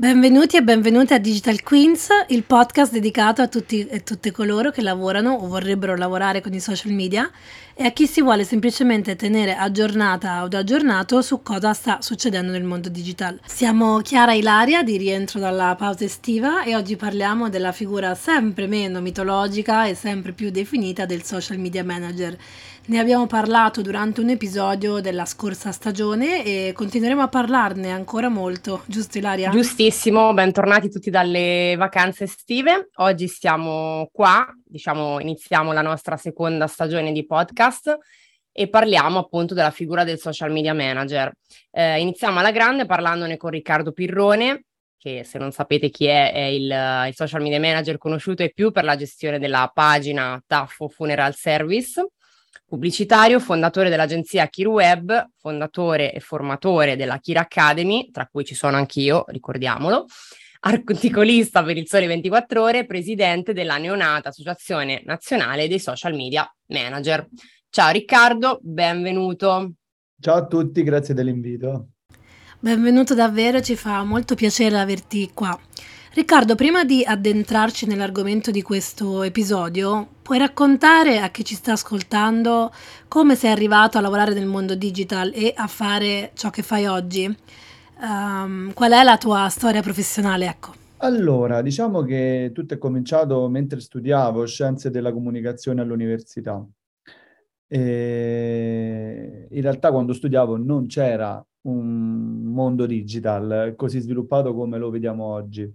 Benvenuti e benvenute a Digital Queens, il podcast dedicato a tutti e tutte coloro che lavorano o vorrebbero lavorare con i social media e a chi si vuole semplicemente tenere aggiornata o aggiornato su cosa sta succedendo nel mondo digitale. Siamo Chiara Ilaria di rientro dalla pausa estiva e oggi parliamo della figura sempre meno mitologica e sempre più definita del social media manager ne abbiamo parlato durante un episodio della scorsa stagione e continueremo a parlarne ancora molto, giusto Ilaria? Giustissimo, bentornati tutti dalle vacanze estive. Oggi siamo qua, diciamo, iniziamo la nostra seconda stagione di podcast e parliamo appunto della figura del social media manager. Eh, iniziamo alla grande parlandone con Riccardo Pirrone, che se non sapete chi è, è il, il, social media manager conosciuto e più per la gestione della pagina Taffo Funeral Service pubblicitario, fondatore dell'agenzia KirWeb, fondatore e formatore della Kir Academy, tra cui ci sono anch'io, ricordiamolo, articolista per il Sole 24 Ore, presidente della neonata Associazione Nazionale dei Social Media Manager. Ciao Riccardo, benvenuto. Ciao a tutti, grazie dell'invito. Benvenuto davvero, ci fa molto piacere averti qua. Riccardo, prima di addentrarci nell'argomento di questo episodio, puoi raccontare a chi ci sta ascoltando come sei arrivato a lavorare nel mondo digital e a fare ciò che fai oggi? Um, qual è la tua storia professionale? Ecco. Allora, diciamo che tutto è cominciato mentre studiavo scienze della comunicazione all'università. E in realtà quando studiavo non c'era un mondo digital così sviluppato come lo vediamo oggi.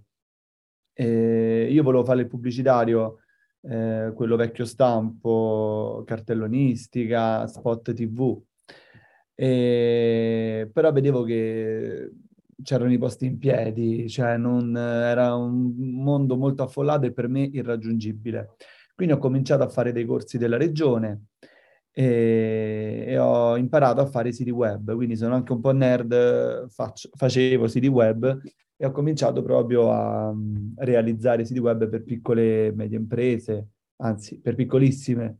E io volevo fare il pubblicitario, eh, quello vecchio stampo, cartellonistica, spot TV, e, però vedevo che c'erano i posti in piedi, cioè non, era un mondo molto affollato e per me irraggiungibile. Quindi ho cominciato a fare dei corsi della regione e, e ho imparato a fare siti web, quindi sono anche un po' nerd, faccio, facevo siti web e ho cominciato proprio a, mm, realizzare siti web per piccole e medie imprese, anzi per piccolissime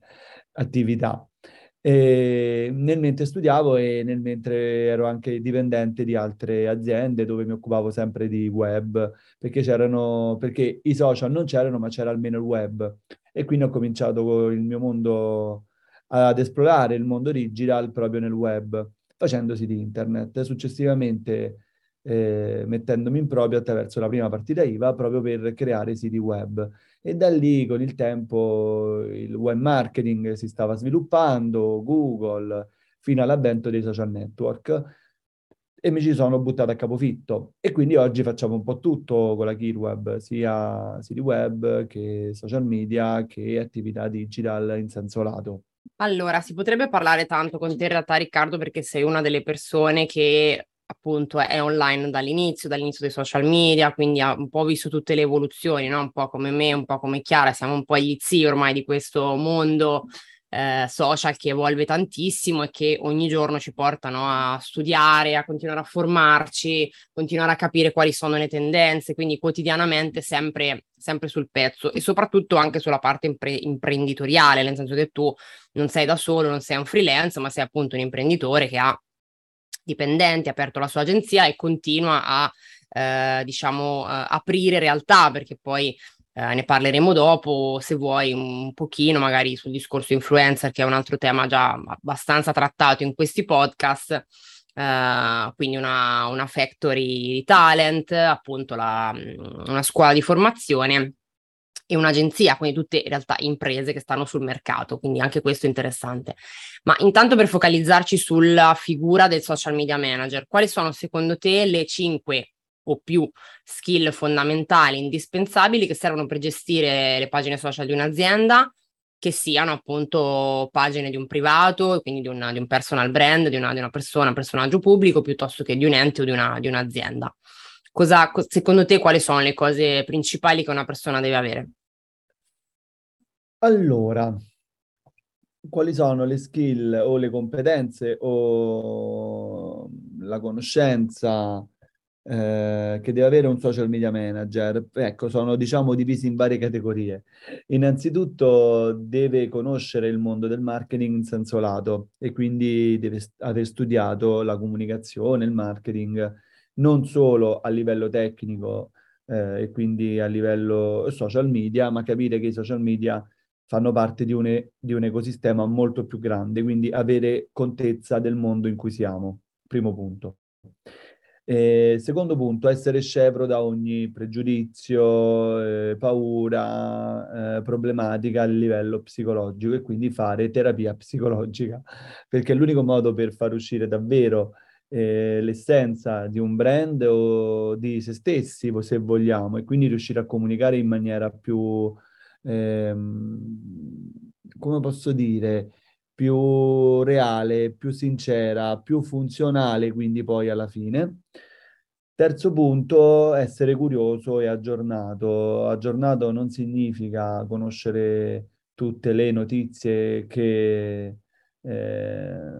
attività. E nel mentre studiavo e nel mentre ero anche dipendente di altre aziende dove mi occupavo sempre di web, perché perché i social non c'erano, ma c'era almeno il web. E quindi ho cominciato il mio mondo ad esplorare il mondo digital proprio nel web, facendo siti internet. Successivamente eh, mettendomi in proprio attraverso la prima partita IVA proprio per creare siti web. E da lì con il tempo il web marketing si stava sviluppando, Google, fino all'avvento dei social network e mi ci sono buttato a capofitto. E quindi oggi facciamo un po' tutto con la KeerWeb, sia siti web che social media che attività digital in senso lato. Allora, si potrebbe parlare tanto con te in realtà Riccardo perché sei una delle persone che appunto è online dall'inizio, dall'inizio dei social media, quindi ha un po' visto tutte le evoluzioni, no? un po' come me, un po' come Chiara, siamo un po' gli zii ormai di questo mondo eh, social che evolve tantissimo e che ogni giorno ci portano a studiare, a continuare a formarci, continuare a capire quali sono le tendenze, quindi quotidianamente sempre, sempre sul pezzo e soprattutto anche sulla parte impre- imprenditoriale, nel senso che tu non sei da solo, non sei un freelance, ma sei appunto un imprenditore che ha dipendenti, ha aperto la sua agenzia e continua a, eh, diciamo, uh, aprire realtà, perché poi eh, ne parleremo dopo, se vuoi, un pochino magari sul discorso influencer, che è un altro tema già abbastanza trattato in questi podcast. Uh, quindi una, una factory talent, appunto la, una scuola di formazione e un'agenzia, quindi tutte in realtà imprese che stanno sul mercato, quindi anche questo è interessante. Ma intanto per focalizzarci sulla figura del social media manager, quali sono secondo te le cinque o più skill fondamentali, indispensabili che servono per gestire le pagine social di un'azienda, che siano appunto pagine di un privato, quindi di, una, di un personal brand, di una, di una, persona, personaggio pubblico, piuttosto che di un ente o di, una, di un'azienda. Cosa, secondo te quali sono le cose principali che una persona deve avere? Allora, quali sono le skill o le competenze o la conoscenza eh, che deve avere un social media manager? Ecco, sono diciamo divisi in varie categorie. Innanzitutto deve conoscere il mondo del marketing in senso lato e quindi deve aver studiato la comunicazione, il marketing non solo a livello tecnico eh, e quindi a livello social media, ma capire che i social media fanno parte di un, di un ecosistema molto più grande, quindi avere contezza del mondo in cui siamo, primo punto. Eh, secondo punto, essere scevro da ogni pregiudizio, eh, paura, eh, problematica a livello psicologico e quindi fare terapia psicologica, perché è l'unico modo per far uscire davvero eh, l'essenza di un brand o di se stessi, se vogliamo, e quindi riuscire a comunicare in maniera più, ehm, come posso dire, più reale, più sincera, più funzionale, quindi poi alla fine. Terzo punto, essere curioso e aggiornato. Aggiornato non significa conoscere tutte le notizie che eh,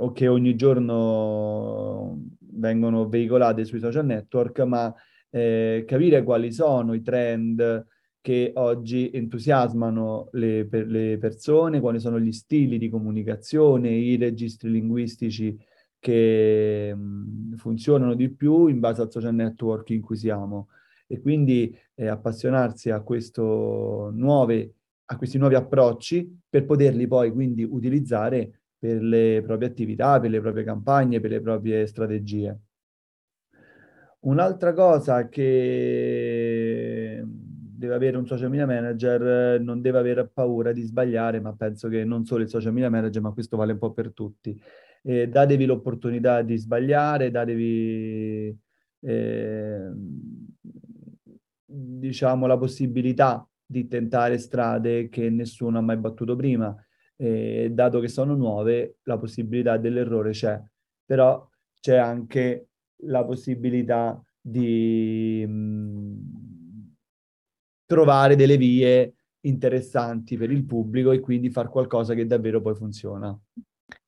o che ogni giorno vengono veicolate sui social network, ma eh, capire quali sono i trend che oggi entusiasmano le, per le persone, quali sono gli stili di comunicazione, i registri linguistici che mh, funzionano di più in base al social network in cui siamo. E quindi eh, appassionarsi a, nuove, a questi nuovi approcci per poterli poi quindi utilizzare per le proprie attività, per le proprie campagne, per le proprie strategie. Un'altra cosa che deve avere un social media manager non deve avere paura di sbagliare, ma penso che non solo il social media manager, ma questo vale un po' per tutti. Eh, datevi l'opportunità di sbagliare, datevi eh, diciamo la possibilità di tentare strade che nessuno ha mai battuto prima eh, dato che sono nuove, la possibilità dell'errore c'è, però c'è anche la possibilità di mh, trovare delle vie interessanti per il pubblico e quindi fare qualcosa che davvero poi funziona.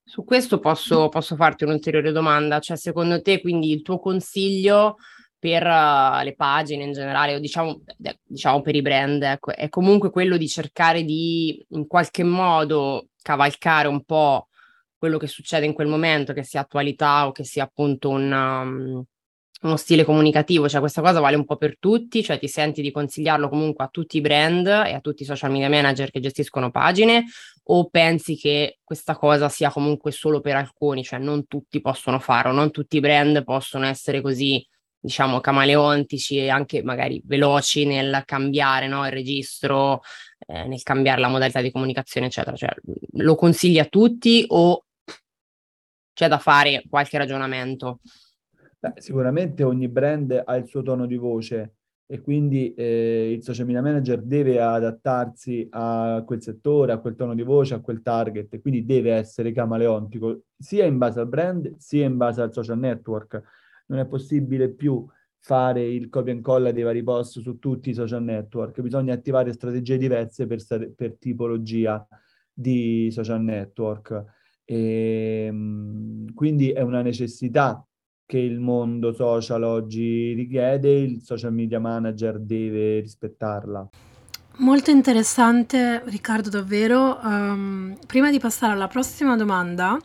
Su questo posso, posso farti un'ulteriore domanda, cioè secondo te quindi il tuo consiglio per uh, le pagine in generale, o diciamo, diciamo per i brand, ecco, è comunque quello di cercare di in qualche modo cavalcare un po' quello che succede in quel momento, che sia attualità o che sia appunto un, um, uno stile comunicativo, cioè questa cosa vale un po' per tutti, cioè ti senti di consigliarlo comunque a tutti i brand e a tutti i social media manager che gestiscono pagine o pensi che questa cosa sia comunque solo per alcuni, cioè non tutti possono farlo, non tutti i brand possono essere così diciamo, camaleontici e anche magari veloci nel cambiare no, il registro, eh, nel cambiare la modalità di comunicazione, eccetera. Cioè, lo consigli a tutti o c'è da fare qualche ragionamento? Beh, sicuramente ogni brand ha il suo tono di voce e quindi eh, il social media manager deve adattarsi a quel settore, a quel tono di voce, a quel target, quindi deve essere camaleontico sia in base al brand sia in base al social network non è possibile più fare il copia e incolla dei vari post su tutti i social network, bisogna attivare strategie diverse per, per tipologia di social network. E, ehm, quindi è una necessità che il mondo social oggi richiede, il social media manager deve rispettarla. Molto interessante Riccardo davvero. Um, prima di passare alla prossima domanda,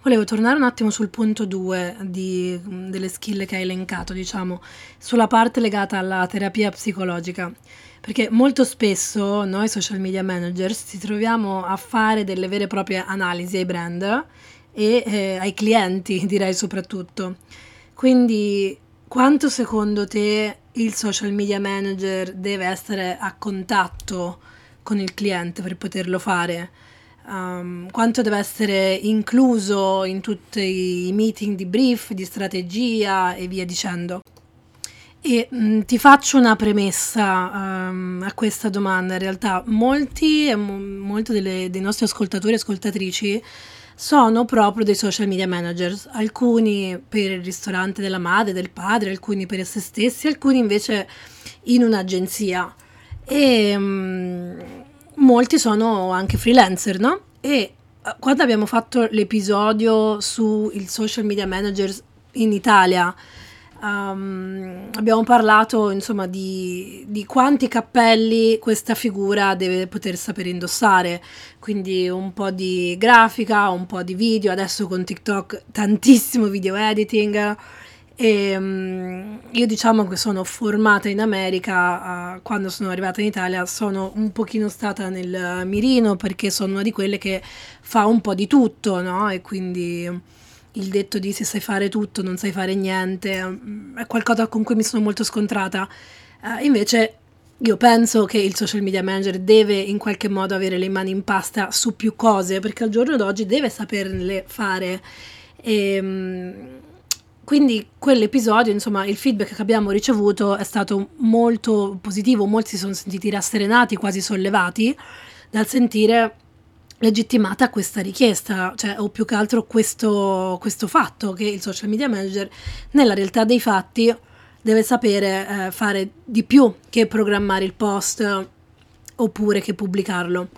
Volevo tornare un attimo sul punto 2 delle skill che hai elencato, diciamo, sulla parte legata alla terapia psicologica. Perché molto spesso noi social media managers ci troviamo a fare delle vere e proprie analisi ai brand e eh, ai clienti, direi soprattutto. Quindi, quanto secondo te il social media manager deve essere a contatto con il cliente per poterlo fare? Um, quanto deve essere incluso in tutti i meeting di brief, di strategia e via dicendo. E mh, mm, ti faccio una premessa um, a questa domanda. In realtà, molti, molti delle, dei nostri ascoltatori e ascoltatrici sono proprio dei social media managers, alcuni per il ristorante della madre, del padre, alcuni per se stessi, alcuni invece in un'agenzia. E um, molti sono anche freelancer, no? E eh, quando abbiamo fatto l'episodio sui social media manager in Italia, um, abbiamo parlato insomma di, di, quanti cappelli questa figura deve poter sapere indossare. Quindi un po' di grafica, un po' di video, adesso con TikTok tantissimo video editing. E, um, io diciamo che sono formata in America, uh, quando sono arrivata in Italia sono un pochino stata nel mirino perché sono una di quelle che fa un po' di tutto, no? E quindi il detto di se sai fare tutto non sai fare niente mm, è qualcosa con cui mi sono molto scontrata. Uh, invece io penso che il social media manager deve in qualche modo avere le mani in pasta su più cose perché al giorno d'oggi deve saperle fare. E, ehm, quindi quell'episodio, insomma, il feedback che abbiamo ricevuto è stato molto positivo, molti si sono sentiti rasserenati, quasi sollevati dal sentire legittimata questa richiesta, cioè, o più che altro questo, questo fatto che il social media manager nella realtà dei fatti deve sapere eh, fare di più che programmare il post oppure che pubblicarlo.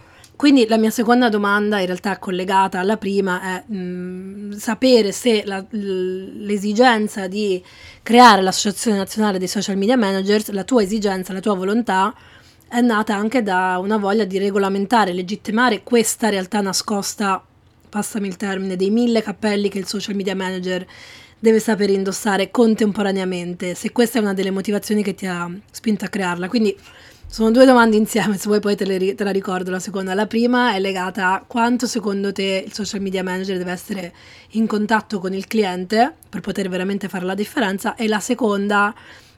Quindi la mia seconda domanda, in realtà collegata alla prima, è mh, mm, sapere se la, l'esigenza di creare l'Associazione Nazionale dei Social Media Managers, la tua esigenza, la tua volontà, è nata anche da una voglia di regolamentare, legittimare questa realtà nascosta, passami il termine, dei mille cappelli che il social media manager deve sapere indossare contemporaneamente, se questa è una delle motivazioni che ti ha spinto a crearla. Quindi sono due domande insieme, se vuoi poi te, le, te la ricordo la seconda. La prima è legata a quanto secondo te il social media manager deve essere in contatto con il cliente per poter veramente fare la differenza e la seconda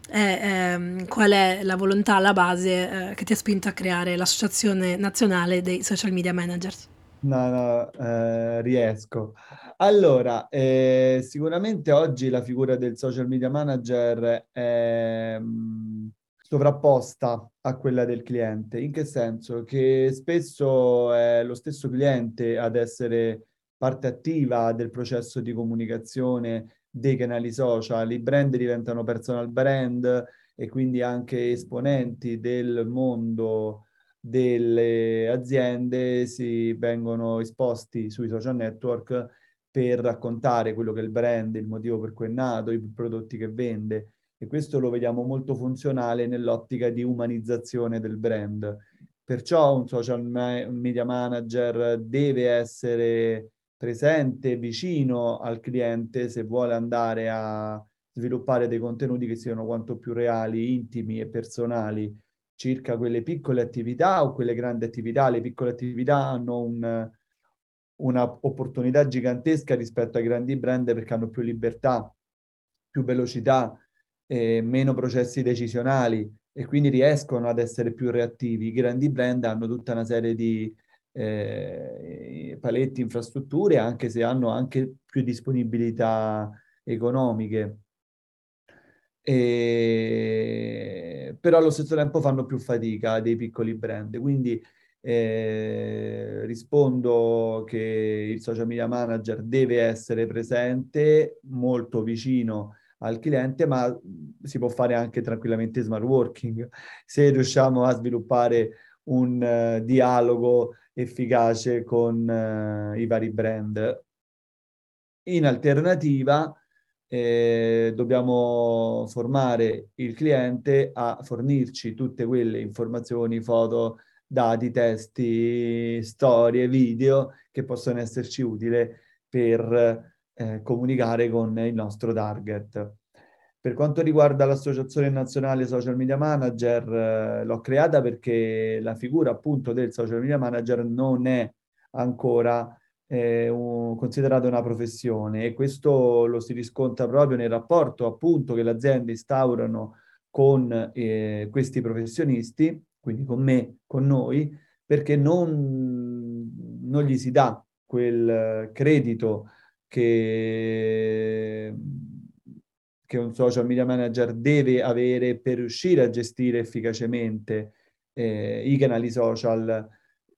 è ehm, qual è la volontà alla base eh, che ti ha spinto a creare l'Associazione Nazionale dei Social Media Managers. No, no, eh, riesco. Allora, eh, sicuramente oggi la figura del social media manager è mm, sovrapposta a quella del cliente. In che senso? Che spesso è lo stesso cliente ad essere parte attiva del processo di comunicazione dei canali social. I brand diventano personal brand e quindi anche esponenti del mondo delle aziende si vengono esposti sui social network per raccontare quello che è il brand, il motivo per cui è nato, i prodotti che vende e questo lo vediamo molto funzionale nell'ottica di umanizzazione del brand. Perciò un social media manager deve essere presente, vicino al cliente se vuole andare a sviluppare dei contenuti che siano quanto più reali, intimi e personali circa quelle piccole attività o quelle grandi attività. Le piccole attività hanno un, una opportunità gigantesca rispetto ai grandi brand perché hanno più libertà, più velocità, eh, meno processi decisionali e quindi riescono ad essere più reattivi. I grandi brand hanno tutta una serie di eh, paletti, infrastrutture, anche se hanno anche più disponibilità economiche e... però allo stesso tempo fanno più fatica dei piccoli brand. Quindi eh, rispondo che il social media manager deve essere presente, molto vicino al cliente, ma si può fare anche tranquillamente smart working se riusciamo a sviluppare un uh, dialogo efficace con uh, i vari brand. In alternativa, eh, dobbiamo formare il cliente a fornirci tutte quelle informazioni, foto, dati, testi, storie, video che possono esserci utili per eh, comunicare con il nostro target. Per quanto riguarda l'Associazione Nazionale Social Media Manager, eh, l'ho creata perché la figura appunto del social media manager non è ancora eh, un, considerata una professione e questo lo si riscontra proprio nel rapporto appunto che le aziende instaurano con eh, questi professionisti, quindi con me, con noi, perché non, non gli si dà quel credito che, che un social media manager deve avere per riuscire a gestire efficacemente eh, i canali social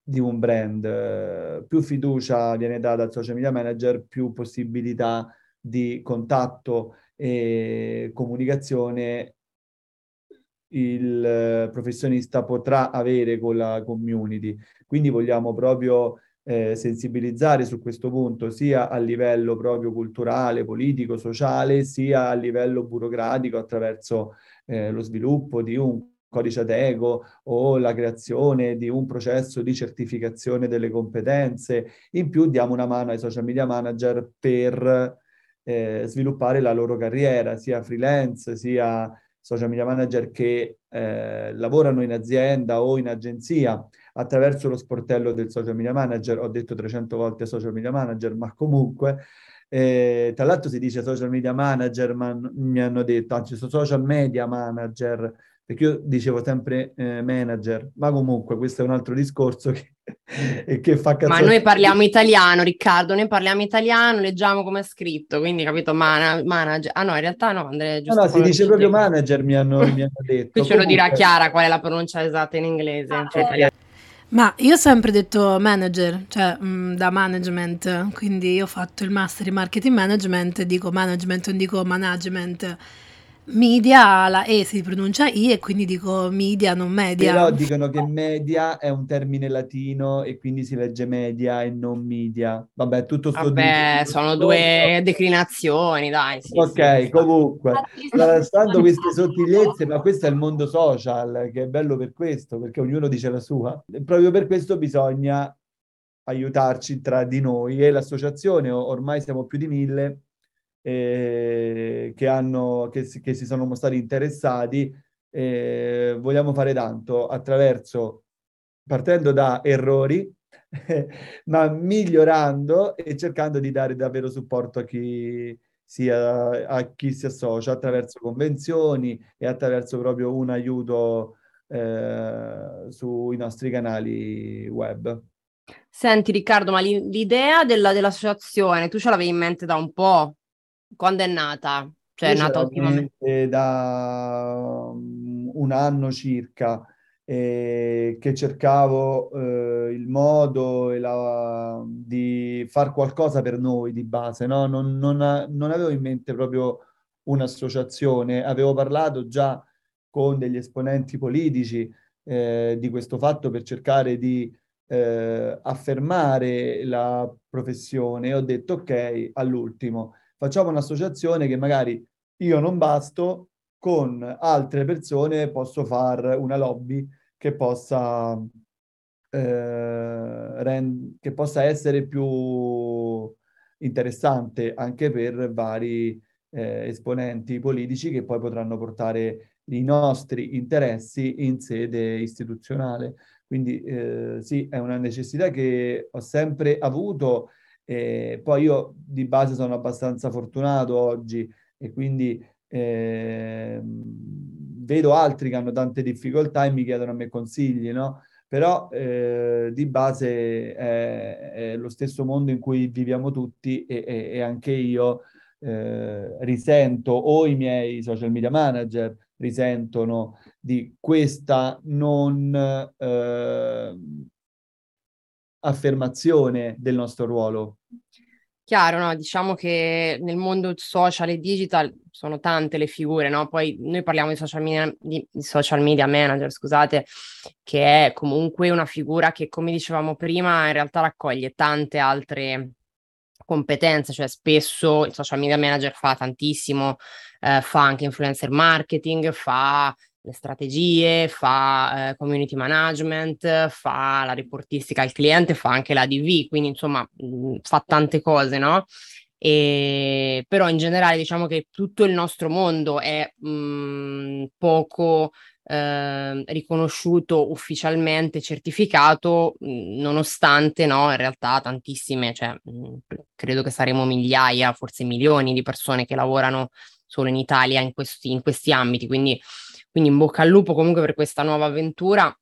di un brand. Più fiducia viene data al social media manager, più possibilità di contatto e comunicazione il professionista potrà avere con la community. Quindi vogliamo proprio eh, sensibilizzare su questo punto sia a livello proprio culturale, politico, sociale, sia a livello burocratico attraverso eh, lo sviluppo di un codice ADEGO o la creazione di un processo di certificazione delle competenze. In più diamo una mano ai social media manager per eh, sviluppare la loro carriera, sia freelance, sia social media manager che eh, lavorano in azienda o in agenzia attraverso lo sportello del social media manager. Ho detto 300 volte social media manager, ma comunque eh, tra l'altro si dice social media manager, ma mi hanno detto, anzi, social media manager, perché io dicevo sempre eh, manager, ma comunque questo è un altro discorso che, che fa cazzo. Ma noi parliamo italiano, Riccardo, noi parliamo italiano, leggiamo come è scritto, quindi capito, man- manager. Ah no, in realtà no, Andrea, giusto. No, no si dice proprio manager, mi hanno, mi hanno detto. Qui ce lo dirà Chiara qual è la pronuncia esatta in inglese. Ah, cioè, eh. Ma io ho sempre detto manager, cioè mh, mm, da management, quindi io ho fatto il master in marketing management, dico management, non dico management. Media, la E si pronuncia I e quindi dico media, non media. Però dicono che media è un termine latino e quindi si legge media e non media. Vabbè, tutto sto Vabbè, di... sono due declinazioni, dai. Sì, ok, sì, comunque, tralasciando queste sottigliezze, ma questo è il mondo social, che è bello per questo, perché ognuno dice la sua. E proprio per questo bisogna aiutarci tra di noi e l'associazione, ormai siamo più di mille, eh, che, hanno, che, si, che si sono mostrati interessati. Eh, vogliamo fare tanto attraverso, partendo da errori, ma migliorando e cercando di dare davvero supporto a chi, sia, a chi si associa attraverso convenzioni e attraverso proprio un aiuto eh, sui nostri canali web. Senti Riccardo, ma l'idea della, dell'associazione tu ce l'avevi in mente da un po'? Quando è nata? Cioè è nata ultimamente? Da um, un anno circa, eh, che cercavo eh, il modo la, di fare qualcosa per noi di base, no? Non, non, non avevo in mente proprio un'associazione, avevo parlato già con degli esponenti politici eh, di questo fatto per cercare di eh, affermare la professione ho detto ok all'ultimo facciamo un'associazione che magari io non basto, con altre persone posso fare una lobby che possa, eh, rend- che possa essere più interessante anche per vari eh, esponenti politici che poi potranno portare i nostri interessi in sede istituzionale. Quindi eh, sì, è una necessità che ho sempre avuto e poi io di base sono abbastanza fortunato oggi e quindi eh, vedo altri che hanno tante difficoltà e mi chiedono a me consigli, no? Però eh, di base è, è, lo stesso mondo in cui viviamo tutti e, e, e anche io eh, risento o i miei social media manager risentono di questa non eh, affermazione del nostro ruolo. Chiaro, no? Diciamo che nel mondo social e digital sono tante le figure, no? Poi noi parliamo di social media, di social media manager, scusate, che è comunque una figura che, come dicevamo prima, in realtà raccoglie tante altre competenze, cioè spesso il social media manager fa tantissimo, eh, fa anche influencer marketing, fa le strategie, fa eh, community management, fa la riportistica al cliente, fa anche la DV, quindi insomma mh, mm, fa tante cose, no? E, però in generale diciamo che tutto il nostro mondo è mh, mm, poco eh, riconosciuto ufficialmente, certificato, mh, mm, nonostante no, in realtà tantissime, cioè credo che saremo migliaia, forse milioni di persone che lavorano solo in Italia in questi, in questi ambiti, quindi quindi in bocca al lupo comunque per questa nuova avventura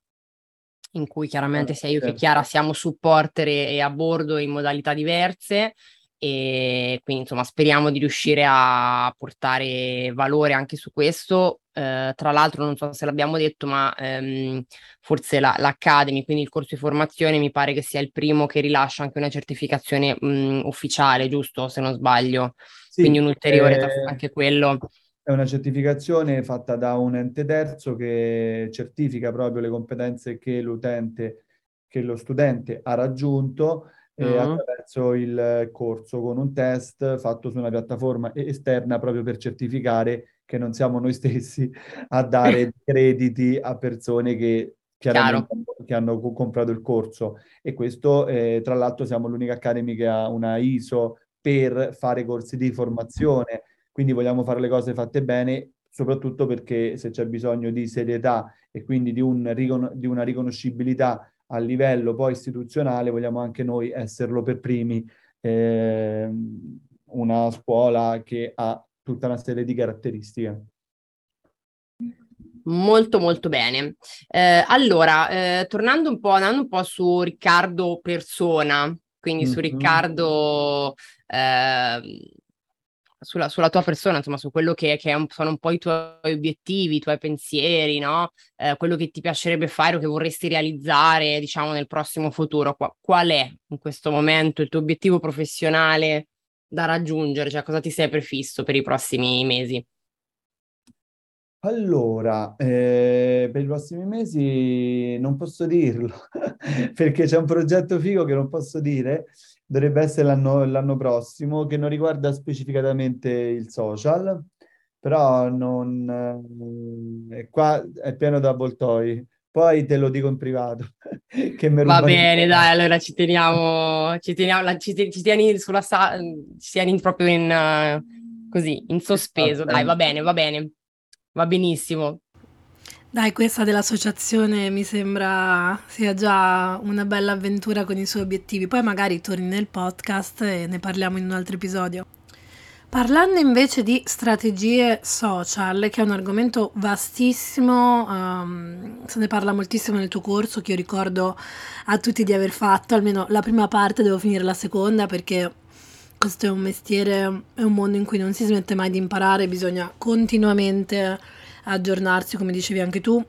in cui chiaramente sia io che Chiara siamo supporter e, a bordo in modalità diverse e quindi insomma speriamo di riuscire a portare valore anche su questo. Eh, tra l'altro non so se l'abbiamo detto ma ehm, forse la, l'Academy, quindi il corso di formazione mi pare che sia il primo che rilascia anche una certificazione mh, ufficiale, giusto? Se non sbaglio, sì, quindi un ulteriore eh... anche quello è una certificazione fatta da un ente terzo che certifica proprio le competenze che l'utente, che lo studente ha raggiunto uh-huh. eh, attraverso il corso con un test fatto su una piattaforma esterna proprio per certificare che non siamo noi stessi a dare crediti a persone che chiaramente che hanno comprato il corso. E questo, eh, tra l'altro, siamo l'unica Academy che ha una ISO per fare corsi di formazione, quindi vogliamo fare le cose fatte bene, soprattutto perché se c'è bisogno di serietà e quindi di, un, di una riconoscibilità a livello poi istituzionale, vogliamo anche noi esserlo per primi, eh, una scuola che ha tutta una serie di caratteristiche. Molto molto bene. Eh, allora, eh, tornando un po', andando un po' su Riccardo persona, quindi mm-hmm. su Riccardo, eh, sulla, sulla, tua persona, insomma, su quello che, che un, sono un po' i tuoi obiettivi, i tuoi pensieri, no? Eh, quello che ti piacerebbe fare o che vorresti realizzare, diciamo, nel prossimo futuro. Qual, qual è in questo momento il tuo obiettivo professionale da raggiungere? Cioè, cosa ti sei prefisso per i prossimi mesi? Allora, eh, per i prossimi mesi non posso dirlo, perché c'è un progetto figo che non posso dire, dovrebbe essere l'anno, l'anno prossimo, che non riguarda specificatamente il social, però non, eh, qua è pieno d'avvoltoi. Poi te lo dico in privato. Va bene, dai, allora ci teniamo, ci teniamo, ci, ci tieni sulla sa- ci tieni proprio in, uh, così, in sospeso, dai, va bene, va bene. Va benissimo. Dai, questa dell'associazione mi sembra sia già una bella avventura con i suoi obiettivi. Poi magari torni nel podcast e ne parliamo in un altro episodio. Parlando invece di strategie social, che è un argomento vastissimo, um, se ne parla moltissimo nel tuo corso, che io ricordo a tutti di aver fatto, almeno la prima parte, devo finire la seconda perché questo è un mestiere, è un mondo in cui non si smette mai di imparare, bisogna continuamente aggiornarsi, come dicevi anche tu.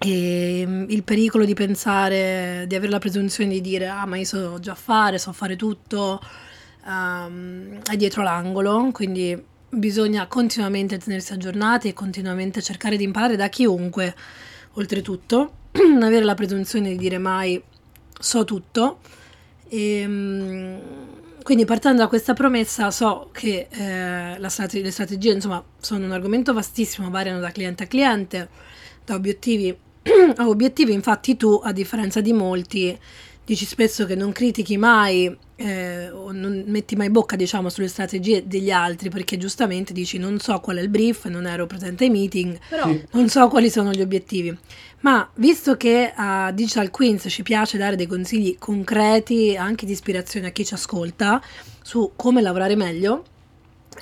E mm, il pericolo di pensare, di avere la presunzione di dire ah ma io so già fare, so fare tutto, um, è dietro l'angolo, quindi bisogna continuamente tenersi aggiornati e continuamente cercare di imparare da chiunque, oltretutto, non avere la presunzione di dire mai so tutto. E, um, quindi partendo da questa promessa so che eh, strate- le strategie insomma, sono un argomento vastissimo, variano da cliente a cliente, da obiettivi a obiettivi, infatti tu a differenza di molti dici spesso che non critichi mai eh, o non metti mai bocca diciamo sulle strategie degli altri perché giustamente dici non so qual è il brief, non ero presente ai meeting, però sì. non so quali sono gli obiettivi. Ma visto che a Digital Queens ci piace dare dei consigli concreti, anche di ispirazione a chi ci ascolta, su come lavorare meglio,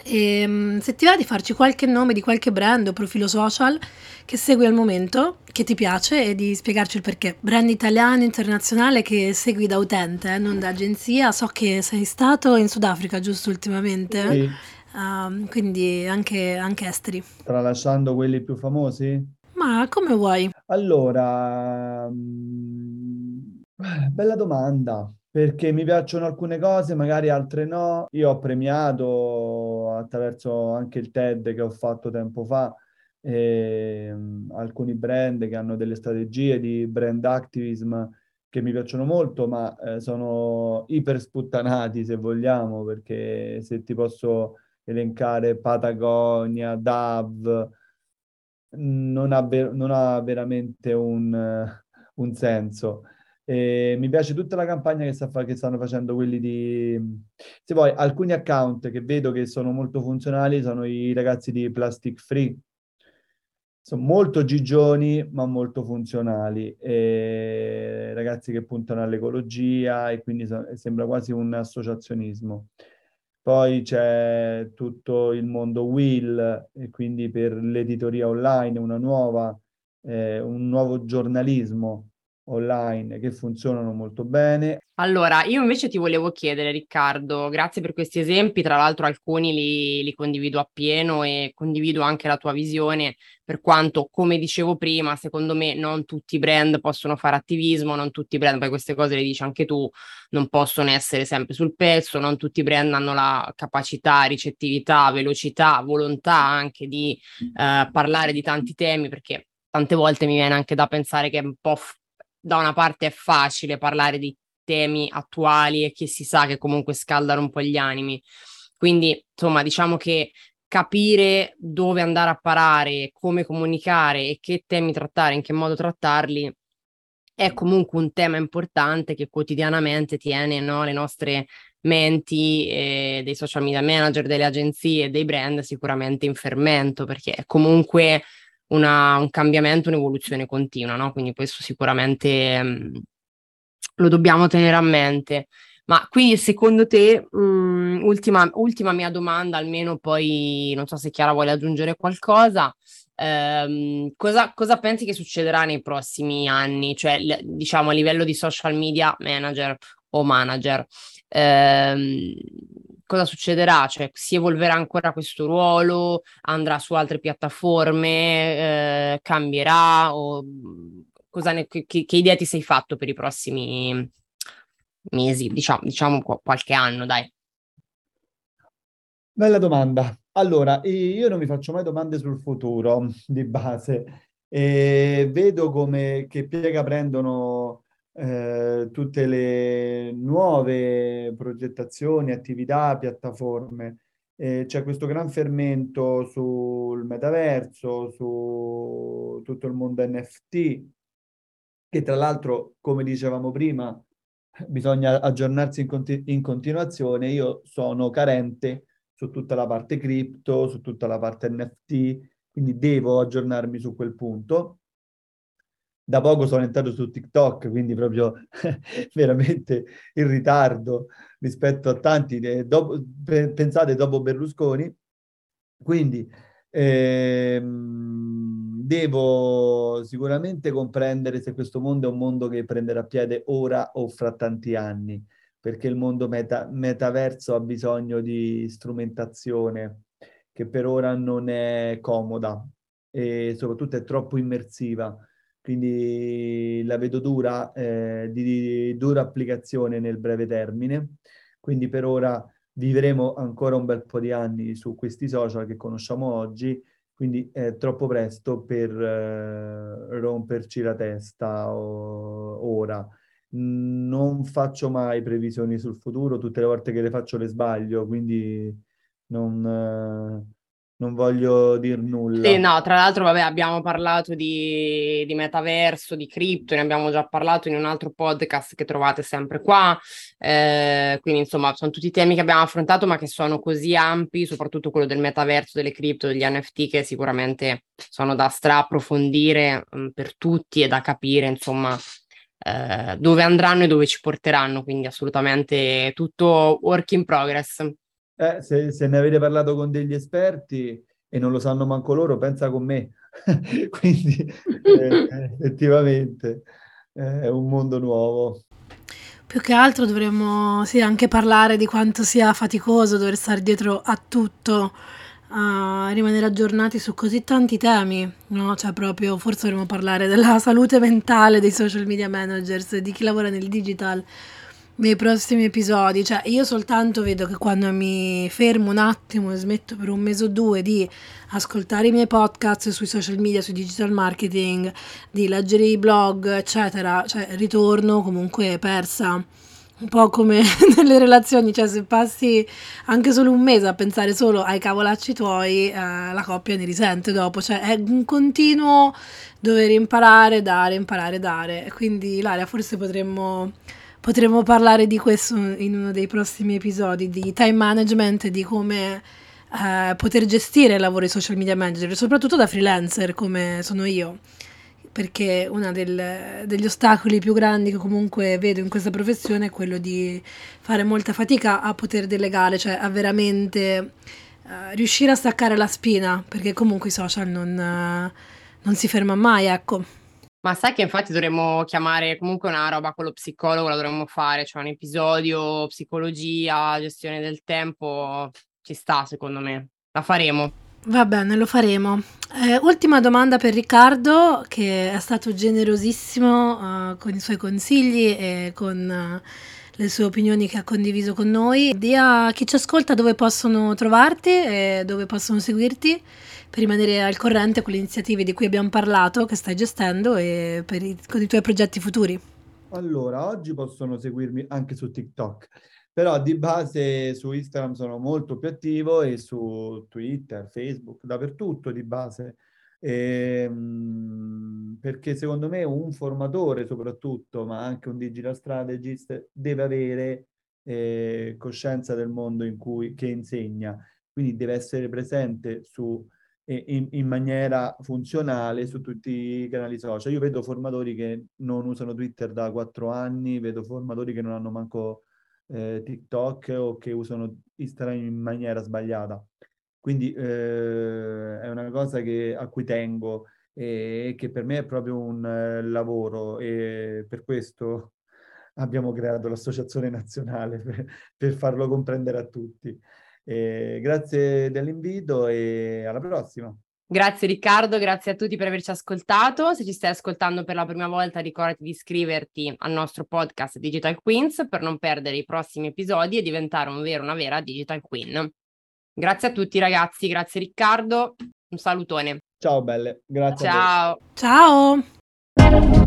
e, ehm, se ti va di farci qualche nome di qualche brand o profilo social che segui al momento, che ti piace e di spiegarci il perché. Brand italiano, internazionale che segui da utente, eh, non da agenzia. So che sei stato in Sudafrica giusto ultimamente, sì. uh, quindi anche, anche esteri. Tralasciando quelli più famosi? Ma come vuoi? Allora, mm, bella domanda, perché mi piacciono alcune cose, magari altre no. Io ho premiato attraverso anche il TED che ho fatto tempo fa eh, alcuni brand che hanno delle strategie di brand activism che mi piacciono molto, ma eh, sono iper sputtanati se vogliamo, perché se ti posso elencare Patagonia, DAV, non ha, ver- non ha veramente un, un senso. E mi piace tutta la campagna che, sta fa- che, stanno facendo quelli di... Se vuoi, alcuni account che vedo che sono molto funzionali sono i ragazzi di Plastic Free. Sono molto gigioni, ma molto funzionali. E ragazzi che puntano all'ecologia e quindi so- sembra quasi un associazionismo. Poi c'è tutto il mondo Will, e quindi per l'editoria online, una nuova, eh, un nuovo giornalismo online che funzionano molto bene. Allora, io invece ti volevo chiedere, Riccardo, grazie per questi esempi, tra l'altro alcuni li, li, condivido appieno e condivido anche la tua visione, per quanto, come dicevo prima, secondo me non tutti i brand possono fare attivismo, non tutti i brand, poi queste cose le dici anche tu, non possono essere sempre sul pezzo, non tutti i brand hanno la capacità, ricettività, velocità, volontà anche di eh, parlare di tanti temi, perché tante volte mi viene anche da pensare che è un po' da una parte è facile parlare di temi attuali e che si sa che comunque scaldano un po' gli animi. Quindi, insomma, diciamo che capire dove andare a parare, come comunicare e che temi trattare, in che modo trattarli, è comunque un tema importante che quotidianamente tiene no, le nostre menti eh, dei social media manager, delle agenzie e dei brand sicuramente in fermento, perché è comunque una, un cambiamento, un'evoluzione continua, no? Quindi questo sicuramente mh, mm, lo dobbiamo tenere a mente. Ma quindi secondo te, mh, mm, ultima, ultima mia domanda, almeno poi non so se Chiara vuole aggiungere qualcosa, ehm, cosa, cosa, pensi che succederà nei prossimi anni? Cioè, l- diciamo a livello di social media manager o manager, ehm, cosa succederà? Cioè, si evolverà ancora questo ruolo? Andrà su altre piattaforme? Eh, cambierà? O cosa ne, che, che idea ti sei fatto per i prossimi mesi, diciamo, diciamo qualche anno, dai. Bella domanda. Allora, io non mi faccio mai domande sul futuro di base e vedo come che piega prendono eh, tutte le nuove progettazioni, attività, piattaforme. Eh, c'è questo gran fermento sul metaverso, su tutto il mondo NFT, che tra l'altro, come dicevamo prima, bisogna aggiornarsi in, conti- in continuazione. Io sono carente su tutta la parte cripto, su tutta la parte NFT, quindi devo aggiornarmi su quel punto. Da poco sono entrato su TikTok, quindi proprio veramente in ritardo rispetto a tanti. Dopo, pensate dopo Berlusconi. Quindi ehm, devo sicuramente comprendere se questo mondo è un mondo che prenderà piede ora o fra tanti anni, perché il mondo meta- metaverso ha bisogno di strumentazione che per ora non è comoda e soprattutto è troppo immersiva. Quindi la vedo dura, eh, di, di dura applicazione nel breve termine. Quindi per ora vivremo ancora un bel po' di anni su questi social che conosciamo oggi, quindi è troppo presto per eh, romperci la testa o, ora. Non faccio mai previsioni sul futuro, tutte le volte che le faccio le sbaglio, quindi non, eh, non voglio dir nulla. Sì, no, tra l'altro, vabbè, abbiamo parlato di, di, metaverso, di cripto, ne abbiamo già parlato in un altro podcast che trovate sempre qua. Eh, quindi, insomma, sono tutti temi che abbiamo affrontato, ma che sono così ampi, soprattutto quello del metaverso, delle cripto, degli NFT, che sicuramente sono da stra-approfondire mh, mm, per tutti e da capire, insomma, eh, dove andranno e dove ci porteranno. Quindi, assolutamente tutto work in progress. Eh, se, se, ne avete parlato con degli esperti e non lo sanno manco loro, pensa con me. Quindi eh, effettivamente eh, è un mondo nuovo. Più che altro dovremmo sì, anche parlare di quanto sia faticoso dover stare dietro a tutto, a rimanere aggiornati su così tanti temi, no? Cioè proprio, forse dovremmo parlare della salute mentale dei social media managers, di chi lavora nel digital, nei prossimi episodi. Cioè, io soltanto vedo che quando mi fermo un attimo e smetto per un mese o due di ascoltare i miei podcast sui social media, sui digital marketing, di leggere i blog, eccetera, cioè ritorno comunque persa. Un po' come nelle relazioni, cioè se passi anche solo un mese a pensare solo ai cavolacci tuoi, eh, la coppia ne risente dopo, cioè è un continuo dover imparare, dare, imparare, dare. Quindi Ilaria, forse potremmo potremmo parlare di questo in uno dei prossimi episodi, di time management, di come eh, poter gestire il lavoro di social media manager, soprattutto da freelancer come sono io, perché uno degli ostacoli più grandi che comunque vedo in questa professione è quello di fare molta fatica a poter delegare, cioè a veramente eh, riuscire a staccare la spina, perché comunque i social non, eh, non si ferma mai, ecco. Ma sai che infatti dovremmo chiamare comunque una roba con lo psicologo, la dovremmo fare, cioè un episodio psicologia, gestione del tempo, ci sta secondo me. La faremo. Va bene, lo faremo. Eh, ultima domanda per Riccardo, che è stato generosissimo uh, con i suoi consigli e con uh, le sue opinioni che ha condiviso con noi. Di a chi ci ascolta dove possono trovarti e dove possono seguirti per rimanere al corrente con le iniziative di cui abbiamo parlato, che stai gestendo e per i, con i tuoi progetti futuri. Allora, oggi possono seguirmi anche su TikTok, però di base su Instagram sono molto più attivo e su Twitter, Facebook, dappertutto di base. E, ehm, perché secondo me un formatore soprattutto, ma anche un digital strategist, deve avere eh, coscienza del mondo in cui, che insegna, quindi deve essere presente su, in, in, maniera funzionale su tutti i canali social. Io vedo formatori che non usano Twitter da quattro anni, vedo formatori che non hanno manco eh, TikTok o che usano Instagram in maniera sbagliata. Quindi eh, è una cosa che, a cui tengo e che per me è proprio un eh, lavoro e per questo abbiamo creato l'associazione nazionale per, per farlo comprendere a tutti. E grazie dell'invito e alla prossima. Grazie Riccardo, grazie a tutti per averci ascoltato. Se ci stai ascoltando per la prima volta, ricordati di iscriverti al nostro podcast Digital Queens per non perdere i prossimi episodi e diventare un vero, una vera Digital Queen. Grazie a tutti ragazzi, grazie Riccardo, un salutone. Ciao belle, grazie. Ciao. Ciao.